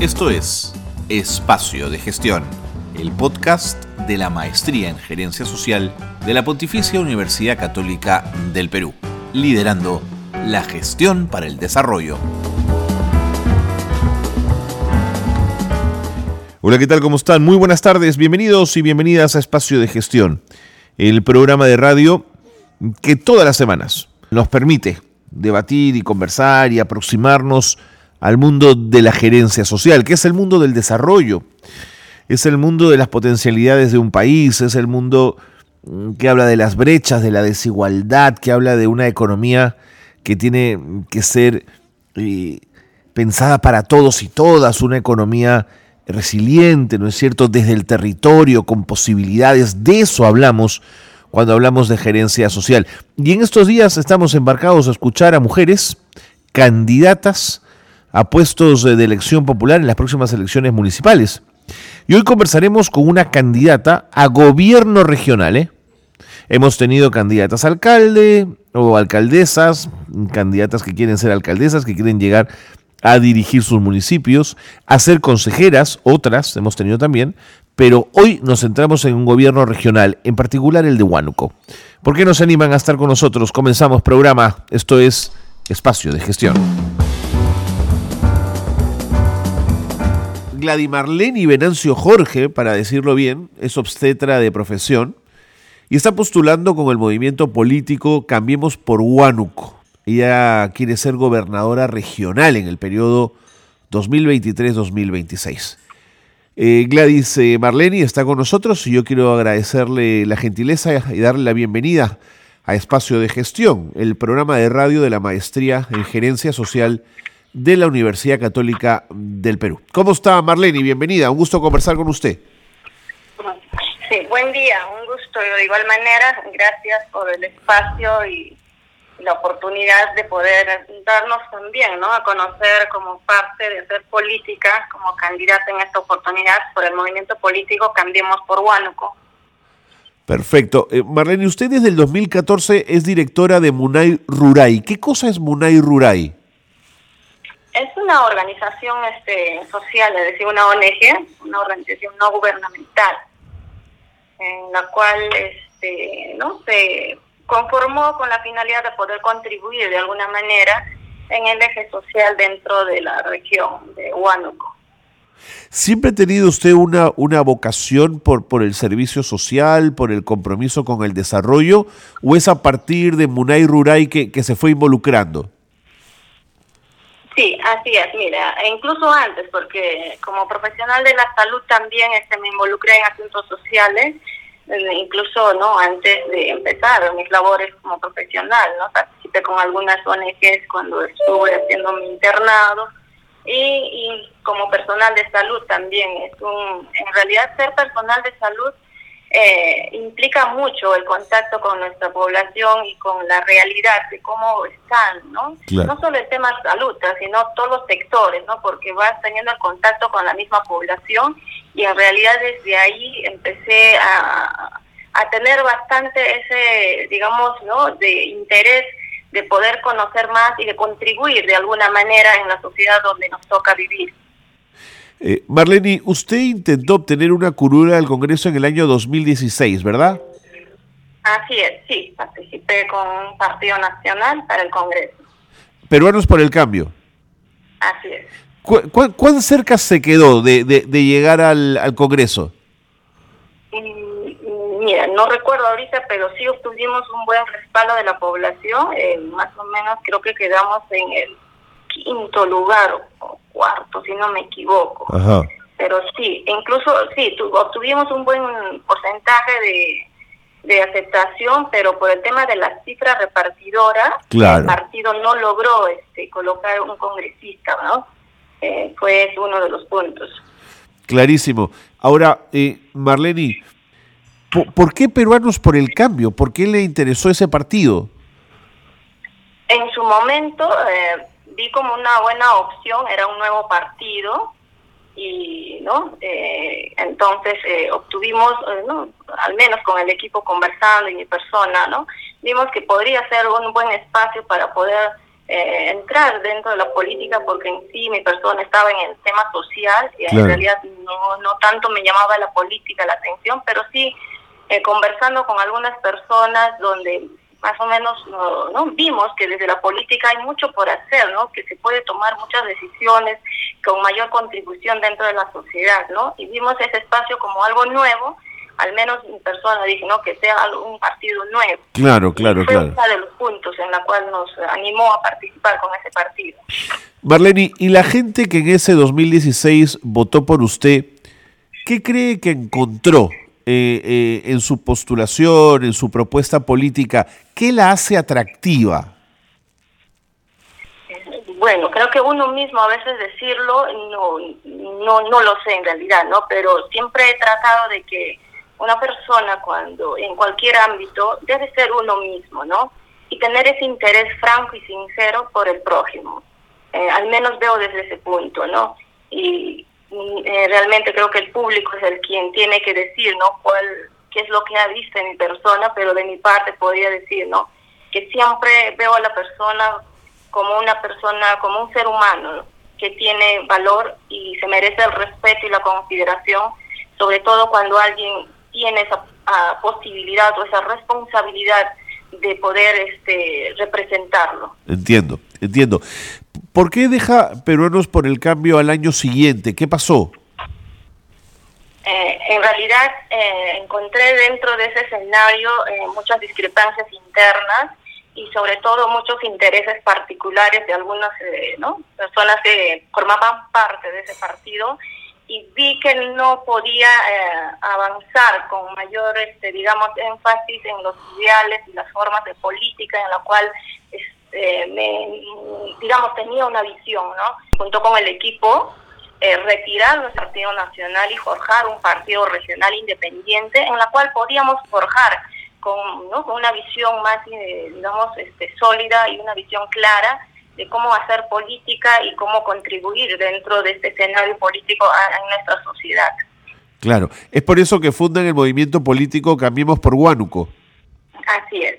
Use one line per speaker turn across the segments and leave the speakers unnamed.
Esto es Espacio de Gestión, el podcast de la Maestría en Gerencia Social de la Pontificia Universidad Católica del Perú, liderando la gestión para el desarrollo. Hola, ¿qué tal? ¿Cómo están? Muy buenas tardes, bienvenidos y bienvenidas a Espacio de Gestión, el programa de radio que todas las semanas nos permite debatir y conversar y aproximarnos al mundo de la gerencia social, que es el mundo del desarrollo, es el mundo de las potencialidades de un país, es el mundo mm, que habla de las brechas, de la desigualdad, que habla de una economía que tiene que ser eh, pensada para todos y todas, una economía resiliente, ¿no es cierto?, desde el territorio, con posibilidades, de eso hablamos cuando hablamos de gerencia social. Y en estos días estamos embarcados a escuchar a mujeres candidatas a puestos de elección popular en las próximas elecciones municipales. Y hoy conversaremos con una candidata a gobierno regional. ¿eh? Hemos tenido candidatas a alcalde o alcaldesas, candidatas que quieren ser alcaldesas, que quieren llegar a dirigir sus municipios, a ser consejeras, otras hemos tenido también, pero hoy nos centramos en un gobierno regional, en particular el de Huánuco. ¿Por qué nos animan a estar con nosotros? Comenzamos programa, esto es Espacio de Gestión. Gladimarleni Venancio Jorge, para decirlo bien, es obstetra de profesión y está postulando con el movimiento político Cambiemos por Huánuco. Ella quiere ser gobernadora regional en el periodo 2023-2026. Eh, Gladys eh, Marleni está con nosotros y yo quiero agradecerle la gentileza y darle la bienvenida a Espacio de Gestión, el programa de radio de la Maestría en Gerencia Social de la Universidad Católica del Perú. ¿Cómo está Marlene? Bienvenida, un gusto conversar con usted.
Sí, buen día, un gusto. De igual manera, gracias por el espacio y la oportunidad de poder darnos también, ¿no? A conocer como parte de hacer política, como candidata en esta oportunidad por el movimiento político Cambiemos por Huánuco.
Perfecto. Eh, Marlene, usted desde el 2014 es directora de Munay Ruray. ¿Qué cosa es Munay Ruray?
Es una organización este, social, es decir, una ONG, una organización no gubernamental, en la cual este, ¿no? se conformó con la finalidad de poder contribuir de alguna manera en el eje social dentro de la región de Huánuco.
¿Siempre ha tenido usted una, una vocación por, por el servicio social, por el compromiso con el desarrollo, o es a partir de Munay Ruray que, que se fue involucrando?
Sí, así es, mira, e incluso antes, porque como profesional de la salud también este, me involucré en asuntos sociales, eh, incluso no antes de empezar mis labores como profesional, ¿no? Participé con algunas ONGs cuando estuve haciendo mi internado y, y como personal de salud también. Es un, en realidad ser personal de salud eh, implica mucho el contacto con nuestra población y con la realidad de cómo están, ¿no? No solo el tema salud, sino todos los sectores, ¿no? Porque vas teniendo el contacto con la misma población y en realidad desde ahí empecé a, a tener bastante ese, digamos, ¿no? De interés de poder conocer más y de contribuir de alguna manera en la sociedad donde nos toca vivir.
Eh, Marlene, usted intentó obtener una curula del Congreso en el año 2016, ¿verdad?
Así es, sí, participé con un partido nacional para el Congreso.
Peruanos por el cambio.
Así es.
cuán cerca se quedó de, de, llegar al, al Congreso?
Mm, mira, no recuerdo ahorita, pero sí obtuvimos un buen respaldo de la población. Eh, más o menos creo que quedamos en el quinto lugar o cuarto, si no me equivoco. Pero sí, incluso sí, obtuvimos un buen porcentaje de, de aceptación, pero por el tema de la cifra repartidora, el partido no logró este, colocar un congresista, ¿no? Eh, fue uno de los puntos.
Clarísimo. Ahora, eh, Marlene, ¿por, qué peruanos por el cambio? ¿Por qué le interesó ese partido?
En su momento, eh, vi como una buena opción, era un nuevo partido y no eh, entonces eh, obtuvimos eh, ¿no? al menos con el equipo conversando y mi persona no vimos que podría ser un buen espacio para poder eh, entrar dentro de la política porque en sí mi persona estaba en el tema social y en realidad no, no tanto me llamaba la política la atención, pero sí eh, conversando con algunas personas donde más o menos no, vimos que desde la política hay mucho por hacer, ¿no? que se puede tomar muchas decisiones con mayor contribución dentro de la sociedad, ¿no? y vimos ese espacio como algo nuevo al menos mi persona dije, ¿no? Que sea un partido nuevo.
Claro, claro,
fue
claro.
Uno de los puntos en la cual nos animó a participar con ese partido.
Marlene, ¿y la gente que en ese 2016 votó por usted, qué cree que encontró eh, eh, en su postulación, en su propuesta política? ¿Qué la hace atractiva?
Bueno, creo que uno mismo a veces decirlo no, no, no lo sé en realidad, ¿no? Pero siempre he tratado de que una persona cuando en cualquier ámbito debe ser uno mismo, ¿no? Y tener ese interés franco y sincero por el prójimo. Eh, al menos veo desde ese punto, ¿no? Y, eh, realmente creo que el público es el quien tiene que decir, ¿no? Cuál, qué es lo que ha visto en mi persona, pero de mi parte podría decir, ¿no? Que siempre veo a la persona como una persona, como un ser humano, que tiene valor y se merece el respeto y la consideración, sobre todo cuando alguien tiene esa ah, posibilidad o esa responsabilidad de poder este, representarlo.
Entiendo, entiendo. ¿Por qué deja Peruanos por el cambio al año siguiente? ¿Qué pasó?
Eh, en realidad eh, encontré dentro de ese escenario eh, muchas discrepancias internas y sobre todo muchos intereses particulares de algunas ¿no? personas que formaban parte de ese partido y vi que no podía eh, avanzar con mayor, este, digamos, énfasis en los ideales y las formas de política en la cual, este, me, digamos, tenía una visión, ¿no? Junto con el equipo, eh, retirar nuestro partido nacional y forjar un partido regional independiente en la cual podíamos forjar con, ¿no? con una visión más, eh, digamos, este, sólida y una visión clara de cómo hacer política y cómo contribuir dentro de este escenario político en nuestra sociedad.
Claro, es por eso que fundan el movimiento político Cambiemos por Huánuco.
Así es.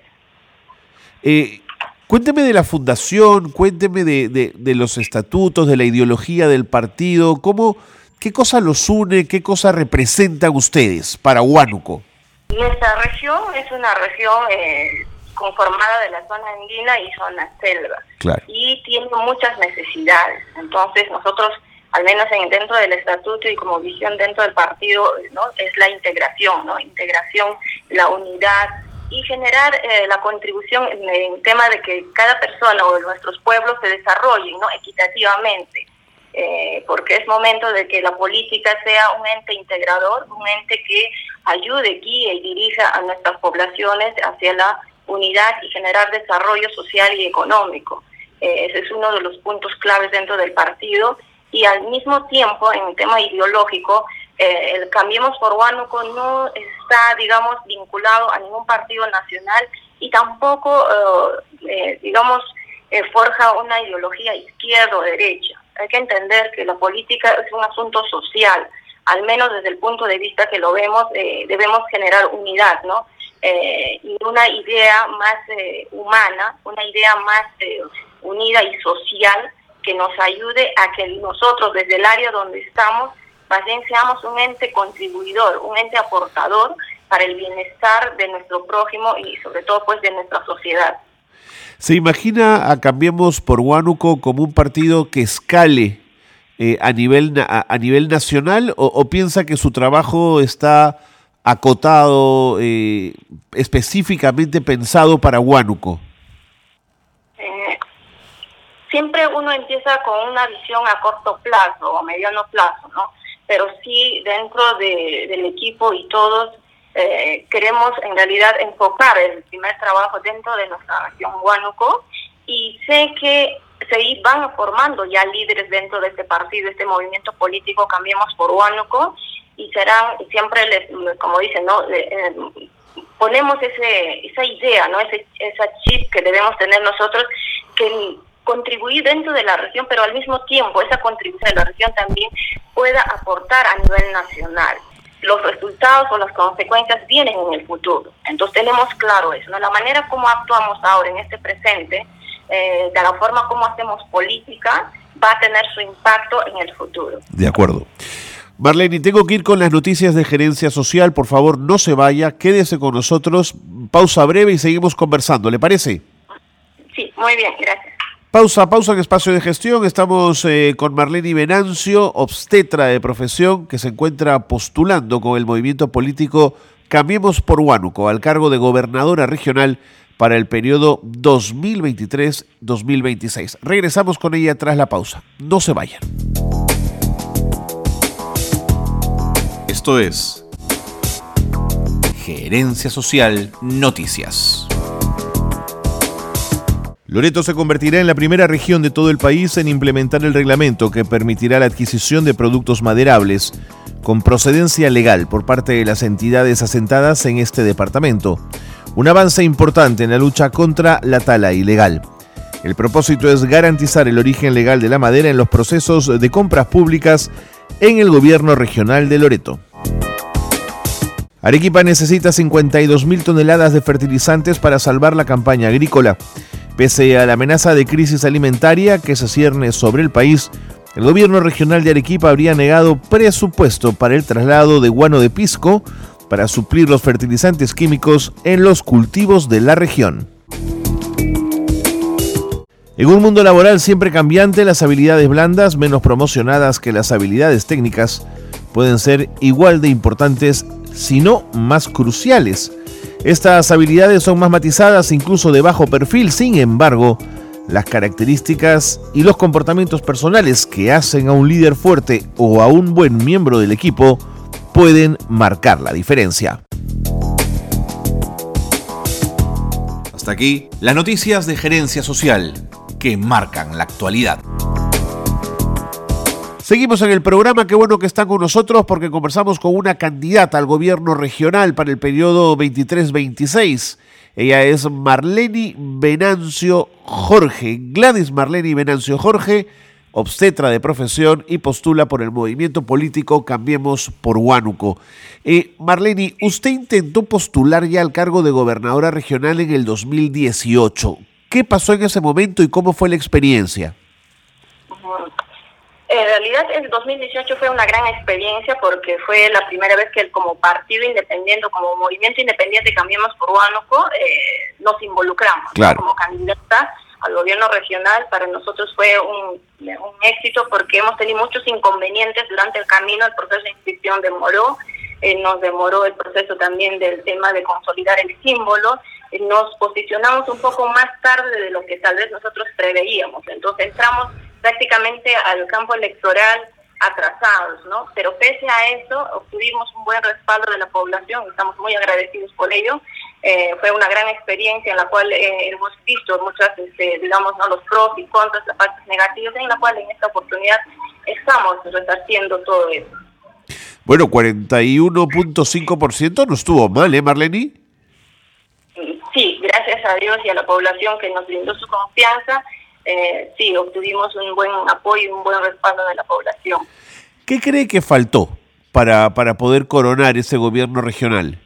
Eh, cuénteme de la fundación, cuénteme de, de, los estatutos, de la ideología del partido, cómo, qué cosa los une, qué cosa representan ustedes para Huánuco.
Nuestra región es una región eh, conformada de la zona andina y zona selva. Y tiene muchas necesidades. Entonces nosotros, al menos en, dentro del estatuto y como visión dentro del partido, ¿no? es la integración, ¿no? Integración, la unidad y generar eh, la contribución en el tema de que cada persona o nuestros pueblos se desarrollen ¿no? equitativamente. Eh, porque es momento de que la política sea un ente integrador, un ente que ayude, guíe y dirija a nuestras poblaciones hacia la unidad y generar desarrollo social y económico. Eh, ese es uno de los puntos claves dentro del partido y al mismo tiempo en el tema ideológico eh, el Cambiemos por Huánuco no está, digamos, vinculado a ningún partido nacional y tampoco, eh, digamos, forja una ideología izquierda o derecha. Hay que entender que la política es un asunto social, al menos desde el punto de vista que lo vemos, debemos generar unidad, ¿no? eh, y una idea más eh, humana, una idea más eh, unida y social que nos ayude a que nosotros desde el área donde estamos, más bien seamos un ente contribuidor, un ente aportador para el bienestar de nuestro prójimo y sobre todo pues de nuestra sociedad.
¿Se imagina a Cambiemos por Huánuco como un partido que escale eh, a, nivel, a, nivel nacional o piensa que su trabajo está acotado, eh, específicamente pensado para Huánuco?
Eh, siempre uno empieza con una visión a corto plazo o mediano plazo, ¿no? Pero sí dentro del equipo y todos eh, queremos en realidad enfocar el primer trabajo dentro de nuestra región Huánuco y sé que se van formando ya líderes dentro de este partido, este movimiento político Cambiemos por Huánuco y serán, siempre, les, como dicen, ¿no? Eh, ponemos ese, esa idea, ¿no? Ese, esa chip que debemos tener nosotros, que contribuir dentro de la región, pero al mismo tiempo esa contribución de la región también pueda aportar a nivel nacional. Los resultados o las consecuencias vienen en el futuro. Entonces tenemos claro eso, ¿no? La manera como actuamos ahora en este presente de la forma como hacemos política, va a tener su impacto en el futuro.
De acuerdo. Marlene, tengo que ir con las noticias de gerencia social. Por favor, no se vaya, quédese con nosotros. Pausa breve y seguimos conversando. ¿Le parece?
Sí, muy bien, gracias.
Pausa, pausa en espacio de gestión. Estamos eh, con Marlene Venancio, obstetra de profesión, que se encuentra postulando con el movimiento político Cambiemos por Huánuco al cargo de gobernadora regional para el periodo 2023-2026. Regresamos con ella tras la pausa. No se vayan. Esto es Gerencia Social Noticias. Loreto se convertirá en la primera región de todo el país en implementar el reglamento que permitirá la adquisición de productos maderables con procedencia legal por parte de las entidades asentadas en este departamento. Un avance importante en la lucha contra la tala ilegal. El propósito es garantizar el origen legal de la madera en los procesos de compras públicas en el gobierno regional de Loreto. Arequipa necesita 52.000 toneladas de fertilizantes para salvar la campaña agrícola. Pese a la amenaza de crisis alimentaria que se cierne sobre el país, el gobierno regional de Arequipa habría negado presupuesto para el traslado de guano de pisco para suplir los fertilizantes químicos en los cultivos de la región. En un mundo laboral siempre cambiante, las habilidades blandas, menos promocionadas que las habilidades técnicas, pueden ser igual de importantes sino más cruciales. Estas habilidades son más matizadas, incluso de bajo perfil, sin embargo, las características y los comportamientos personales que hacen a un líder fuerte o a un buen miembro del equipo pueden marcar la diferencia. Hasta aquí las noticias de gerencia social que marcan la actualidad. Seguimos en el programa, qué bueno que está con nosotros porque conversamos con una candidata al gobierno regional para el periodo 23-26. Ella es Marlene Venancio Jorge, Gladys Marlene Venancio Jorge, obstetra de profesión y postula por el movimiento político Cambiemos por Huánuco. Eh, Marlene, usted intentó postular ya al cargo de gobernadora regional en el 2018. ¿Qué pasó en ese momento y cómo fue la experiencia?
En realidad el 2018 fue una gran experiencia porque fue la primera vez que como partido independiente, como movimiento independiente Cambiemos por Huánuco, eh, nos involucramos como candidata al gobierno regional. Para nosotros fue un, éxito porque hemos tenido muchos inconvenientes durante el camino, el proceso de inscripción demoró, eh, nos demoró el proceso también del tema de consolidar el símbolo, eh, nos posicionamos un poco más tarde de lo que tal vez nosotros preveíamos, entonces entramos prácticamente al campo electoral atrasados, ¿no? Pero pese a eso, obtuvimos un buen respaldo de la población, estamos muy agradecidos por ello. Eh, fue una gran experiencia en la cual eh, hemos visto muchas, este, digamos, ¿no? los pros y contras, las partes negativas, en la cual en esta oportunidad estamos resarciendo todo eso.
Bueno, 41.5% no estuvo mal, ¿eh, Marlene?
Sí, gracias a Dios y a la población que nos brindó su confianza eh, sí, obtuvimos un buen apoyo y un buen respaldo de la población.
¿Qué cree que faltó para, para poder coronar ese gobierno regional?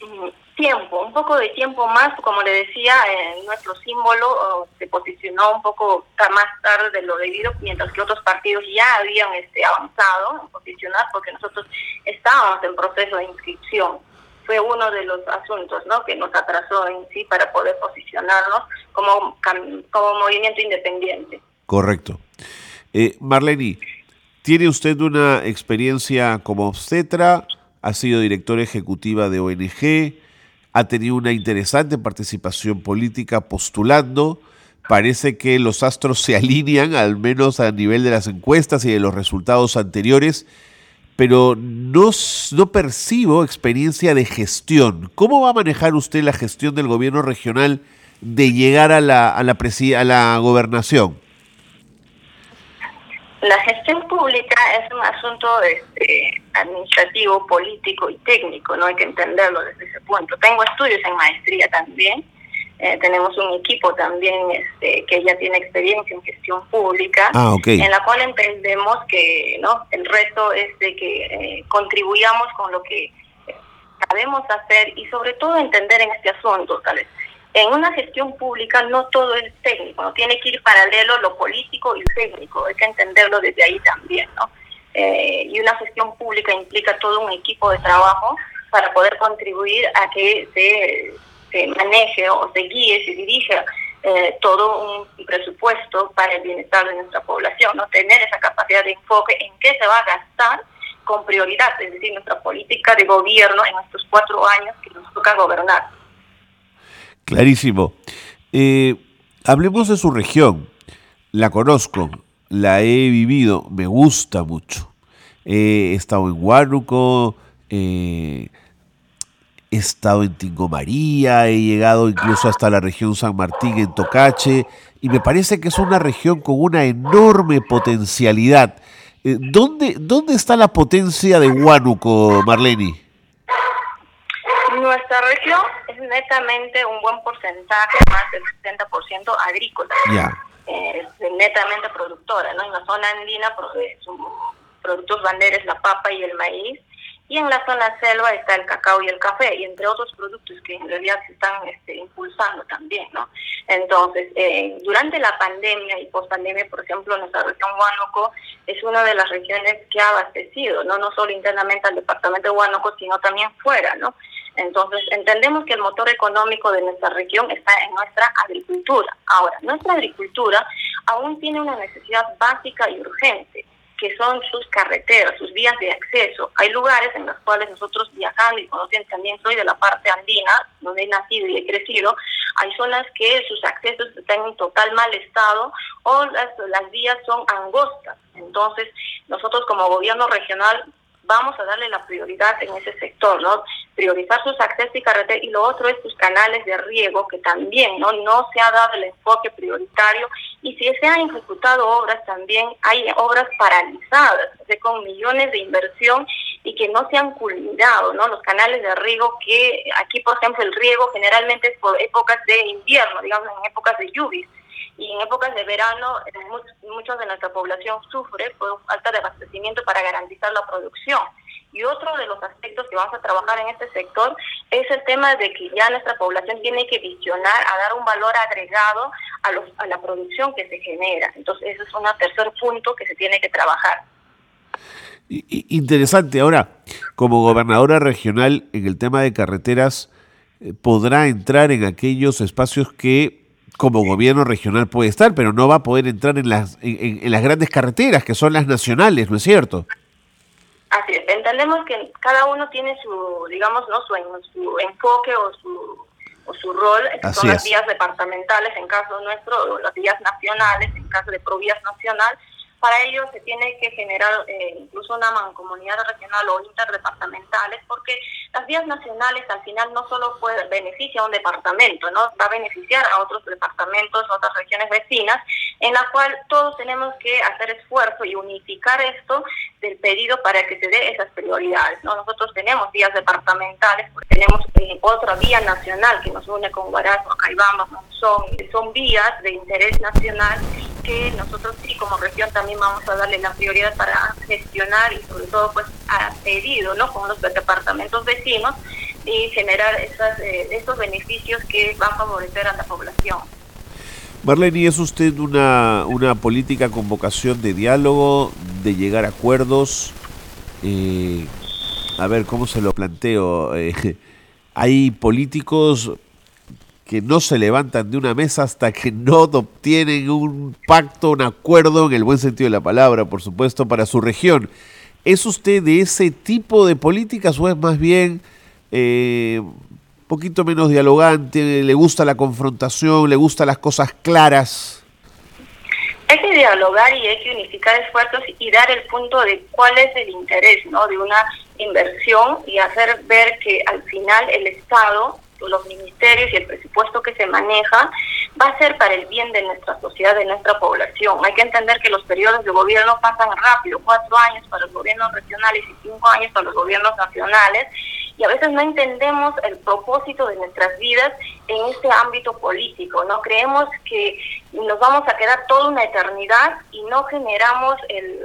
Mm, tiempo, un poco de tiempo más, como le decía, eh, nuestro símbolo se posicionó un poco más tarde de lo debido, mientras que otros partidos ya habían este, avanzado en posicionar, porque nosotros estábamos en proceso de inscripción fue uno de los asuntos ¿no? que nos atrasó en sí para poder posicionarnos como, como movimiento independiente.
Correcto. Eh, Marlene, ¿tiene usted una experiencia como obstetra? ¿Ha sido directora ejecutiva de ONG? ¿Ha tenido una interesante participación política postulando? Parece que los astros se alinean, al menos a nivel de las encuestas y de los resultados anteriores pero no, no percibo experiencia de gestión. ¿Cómo va a manejar usted la gestión del gobierno regional de llegar a la, a la, a la gobernación?
La gestión pública es un asunto este, administrativo, político y técnico, no hay que entenderlo desde ese punto. Tengo estudios en maestría también eh, tenemos un equipo también este, que ya tiene experiencia en gestión pública,
ah, en
la cual entendemos que no el reto es de que eh, contribuyamos con lo que sabemos hacer y sobre todo entender en este asunto, tal En una gestión pública no todo es técnico, no tiene que ir paralelo lo político y técnico, hay que entenderlo desde ahí también, ¿no? Eh, y una gestión pública implica todo un equipo de trabajo para poder contribuir a que se, se maneje o se guíe, se dirija eh, todo un presupuesto para el bienestar de nuestra población, no tener esa capacidad de enfoque en qué se va a gastar con prioridad, es decir, nuestra política de gobierno en estos cuatro años que nos toca gobernar.
Clarísimo. Eh, hablemos de su región. La conozco, la he vivido, me gusta mucho. he estado en Huánuco, eh, he estado en Tingo María, he llegado incluso hasta la región San Martín en Tocache, y me parece que es una región con una enorme potencialidad. Eh, ¿dónde, ¿Dónde está la potencia de Huánuco, Marlene?
Nuestra región es netamente un buen porcentaje, más del 70% agrícola. Ya. Eh, es netamente productora, ¿no? En la zona andina, sus productos banderas, la papa y el maíz, y en la zona selva está el cacao y el café, y entre otros productos que en realidad se están este, impulsando también, ¿no? Entonces, eh, durante la pandemia y post pandemia, por ejemplo, nuestra región Huánuco es una de las regiones que ha abastecido, ¿no? No solo internamente al departamento de Huánuco, sino también fuera, ¿no? Entonces, entendemos que el motor económico de nuestra región está en nuestra agricultura. Ahora, nuestra agricultura aún tiene una necesidad básica y urgente que son sus carreteras, sus vías de acceso. Hay lugares en los cuales nosotros viajando y conociendo, también soy de la parte andina, donde he nacido y he crecido, hay zonas que sus accesos están en total mal estado o las, las vías son angostas. Entonces, nosotros como gobierno regional vamos a darle la prioridad en ese sector, ¿no? Priorizar sus accesos y carreteras y lo otro es sus canales de riego que también, ¿no? No se ha dado el enfoque prioritario y si se han ejecutado obras también hay obras paralizadas, con millones de inversión y que no se han culminado, ¿no? Los canales de riego que aquí, por ejemplo, el riego generalmente es por épocas de invierno, digamos, en épocas de lluvias y en épocas de verano muchos de nuestra población sufre por falta de abastecimiento para garantizar la producción. Y otro de los aspectos que vamos a trabajar en este sector es el tema de que ya nuestra población tiene que visionar a dar un valor agregado a, los, a la producción que se genera. Entonces, ese es un tercer punto que se tiene que trabajar.
Interesante. Ahora, como gobernadora regional en el tema de carreteras, eh, podrá entrar en aquellos espacios que como gobierno regional puede estar, pero no va a poder entrar en las, en, las grandes carreteras, que son las nacionales, ¿no es cierto?
Así es, entendemos que cada uno tiene su, digamos, ¿no? su, su enfoque o su, o su rol, son las vías departamentales en caso nuestro, o las vías nacionales en caso de provías nacional, para ello se tiene que generar eh, incluso una mancomunidad regional o interdepartamentales, porque las vías nacionales al final no solo puede, beneficia a un departamento, no va a beneficiar a otros departamentos, otras regiones vecinas, en la cual todos tenemos que hacer esfuerzo y unificar esto del pedido para que se dé esas prioridades. ¿no? Nosotros tenemos vías departamentales, pues tenemos eh, otra vía nacional que nos une con Guarazzo, Caibamba, Monzón, son vías de interés nacional que nosotros sí como región también vamos a darle la prioridad para gestionar y sobre todo pues a pedido ¿no? con los departamentos vecinos y generar esas, eh, beneficios que van a favorecer a la población.
Marlene, ¿es usted una, una política con vocación de diálogo, de llegar a acuerdos? Eh, a ver, ¿cómo se lo planteo? Eh, hay políticos que no se levantan de una mesa hasta que no obtienen un pacto, un acuerdo, en el buen sentido de la palabra, por supuesto, para su región. ¿Es usted de ese tipo de políticas o es más bien eh, poquito menos dialogante, le gusta la confrontación, le gustan las cosas claras?
Hay que dialogar y hay que unificar esfuerzos y dar el punto de cuál es el interés ¿no? de una inversión y hacer ver que al final el Estado los ministerios y el presupuesto que se maneja va a ser para el bien de nuestra sociedad, de nuestra población. Hay que entender que los periodos de gobierno pasan rápido, cuatro años para los gobiernos regionales y cinco años para los gobiernos nacionales, y a veces no entendemos el propósito de nuestras vidas en este ámbito político, ¿no? Creemos que nos vamos a quedar toda una eternidad y no generamos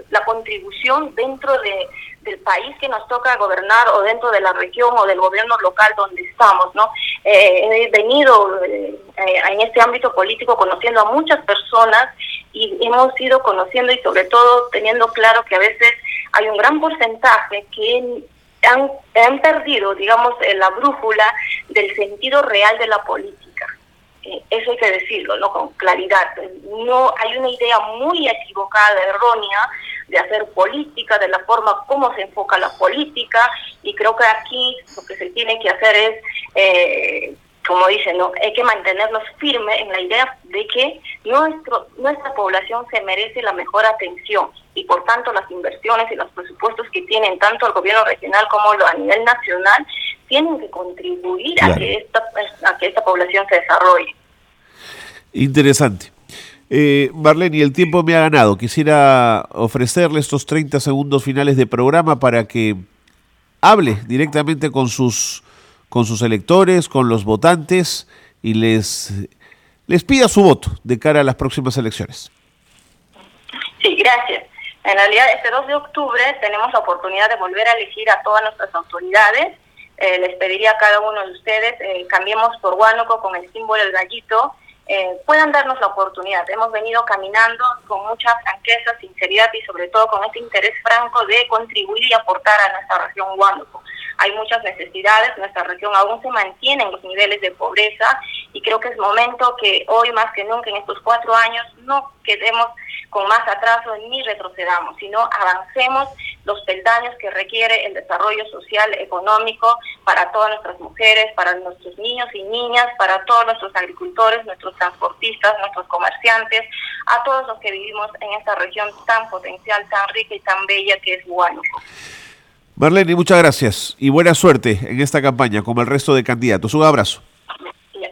la contribución dentro de, del país que nos toca gobernar o dentro de la región o del gobierno local donde estamos, ¿no? Eh, he venido eh, en este ámbito político conociendo a muchas personas y hemos ido conociendo y sobre todo teniendo claro que a veces hay un gran porcentaje que han, han perdido, digamos, la brújula del sentido real de la política. Eh, eso hay que decirlo, ¿no? Con claridad. No hay una idea muy equivocada, errónea, de hacer política, de la forma como se enfoca la política, y creo que aquí lo que se tiene que hacer es eh, como dicen, ¿no? hay que mantenernos firmes en la idea de que nuestro, nuestra población se merece la mejor atención y por tanto las inversiones y los presupuestos que tienen tanto el gobierno regional como lo a nivel nacional tienen que contribuir a, que esta, a que esta población se desarrolle.
Interesante. Eh, Marlene, el tiempo me ha ganado. Quisiera ofrecerle estos 30 segundos finales de programa para que hable directamente con sus con sus electores, con los votantes y les, les pida su voto de cara a las próximas elecciones.
Sí, gracias. En realidad, este 2 de octubre tenemos la oportunidad de volver a elegir a todas nuestras autoridades. Eh, les pediría a cada uno de ustedes, eh, cambiemos por Huánuco con el símbolo del gallito, eh, puedan darnos la oportunidad. Hemos venido caminando con mucha franqueza, sinceridad y sobre todo con este interés franco de contribuir y aportar a nuestra región Huánuco hay muchas necesidades, nuestra región aún se mantiene en los niveles de pobreza y creo que es momento que hoy más que nunca en estos cuatro años no quedemos con más atraso ni retrocedamos, sino avancemos los peldaños que requiere el desarrollo social, económico para todas nuestras mujeres, para nuestros niños y niñas, para todos nuestros agricultores, nuestros transportistas, nuestros comerciantes, a todos los que vivimos en esta región tan potencial, tan rica y tan bella que es Huánuco.
Marlene, muchas gracias y buena suerte en esta campaña como el resto de candidatos. Un abrazo.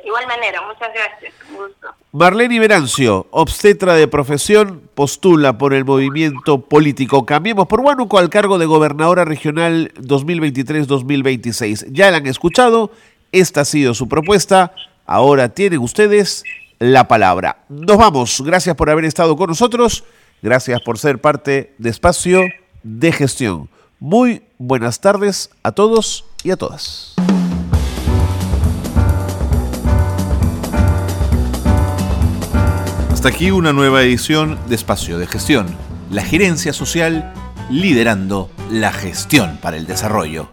igual manera, muchas gracias.
Marlene Verancio, obstetra de profesión, postula por el movimiento político Cambiemos por Huánuco al cargo de gobernadora regional 2023-2026. Ya la han escuchado, esta ha sido su propuesta, ahora tienen ustedes la palabra. Nos vamos, gracias por haber estado con nosotros, gracias por ser parte de Espacio de Gestión. Muy buenas tardes a todos y a todas. Hasta aquí una nueva edición de Espacio de Gestión, la gerencia social liderando la gestión para el desarrollo.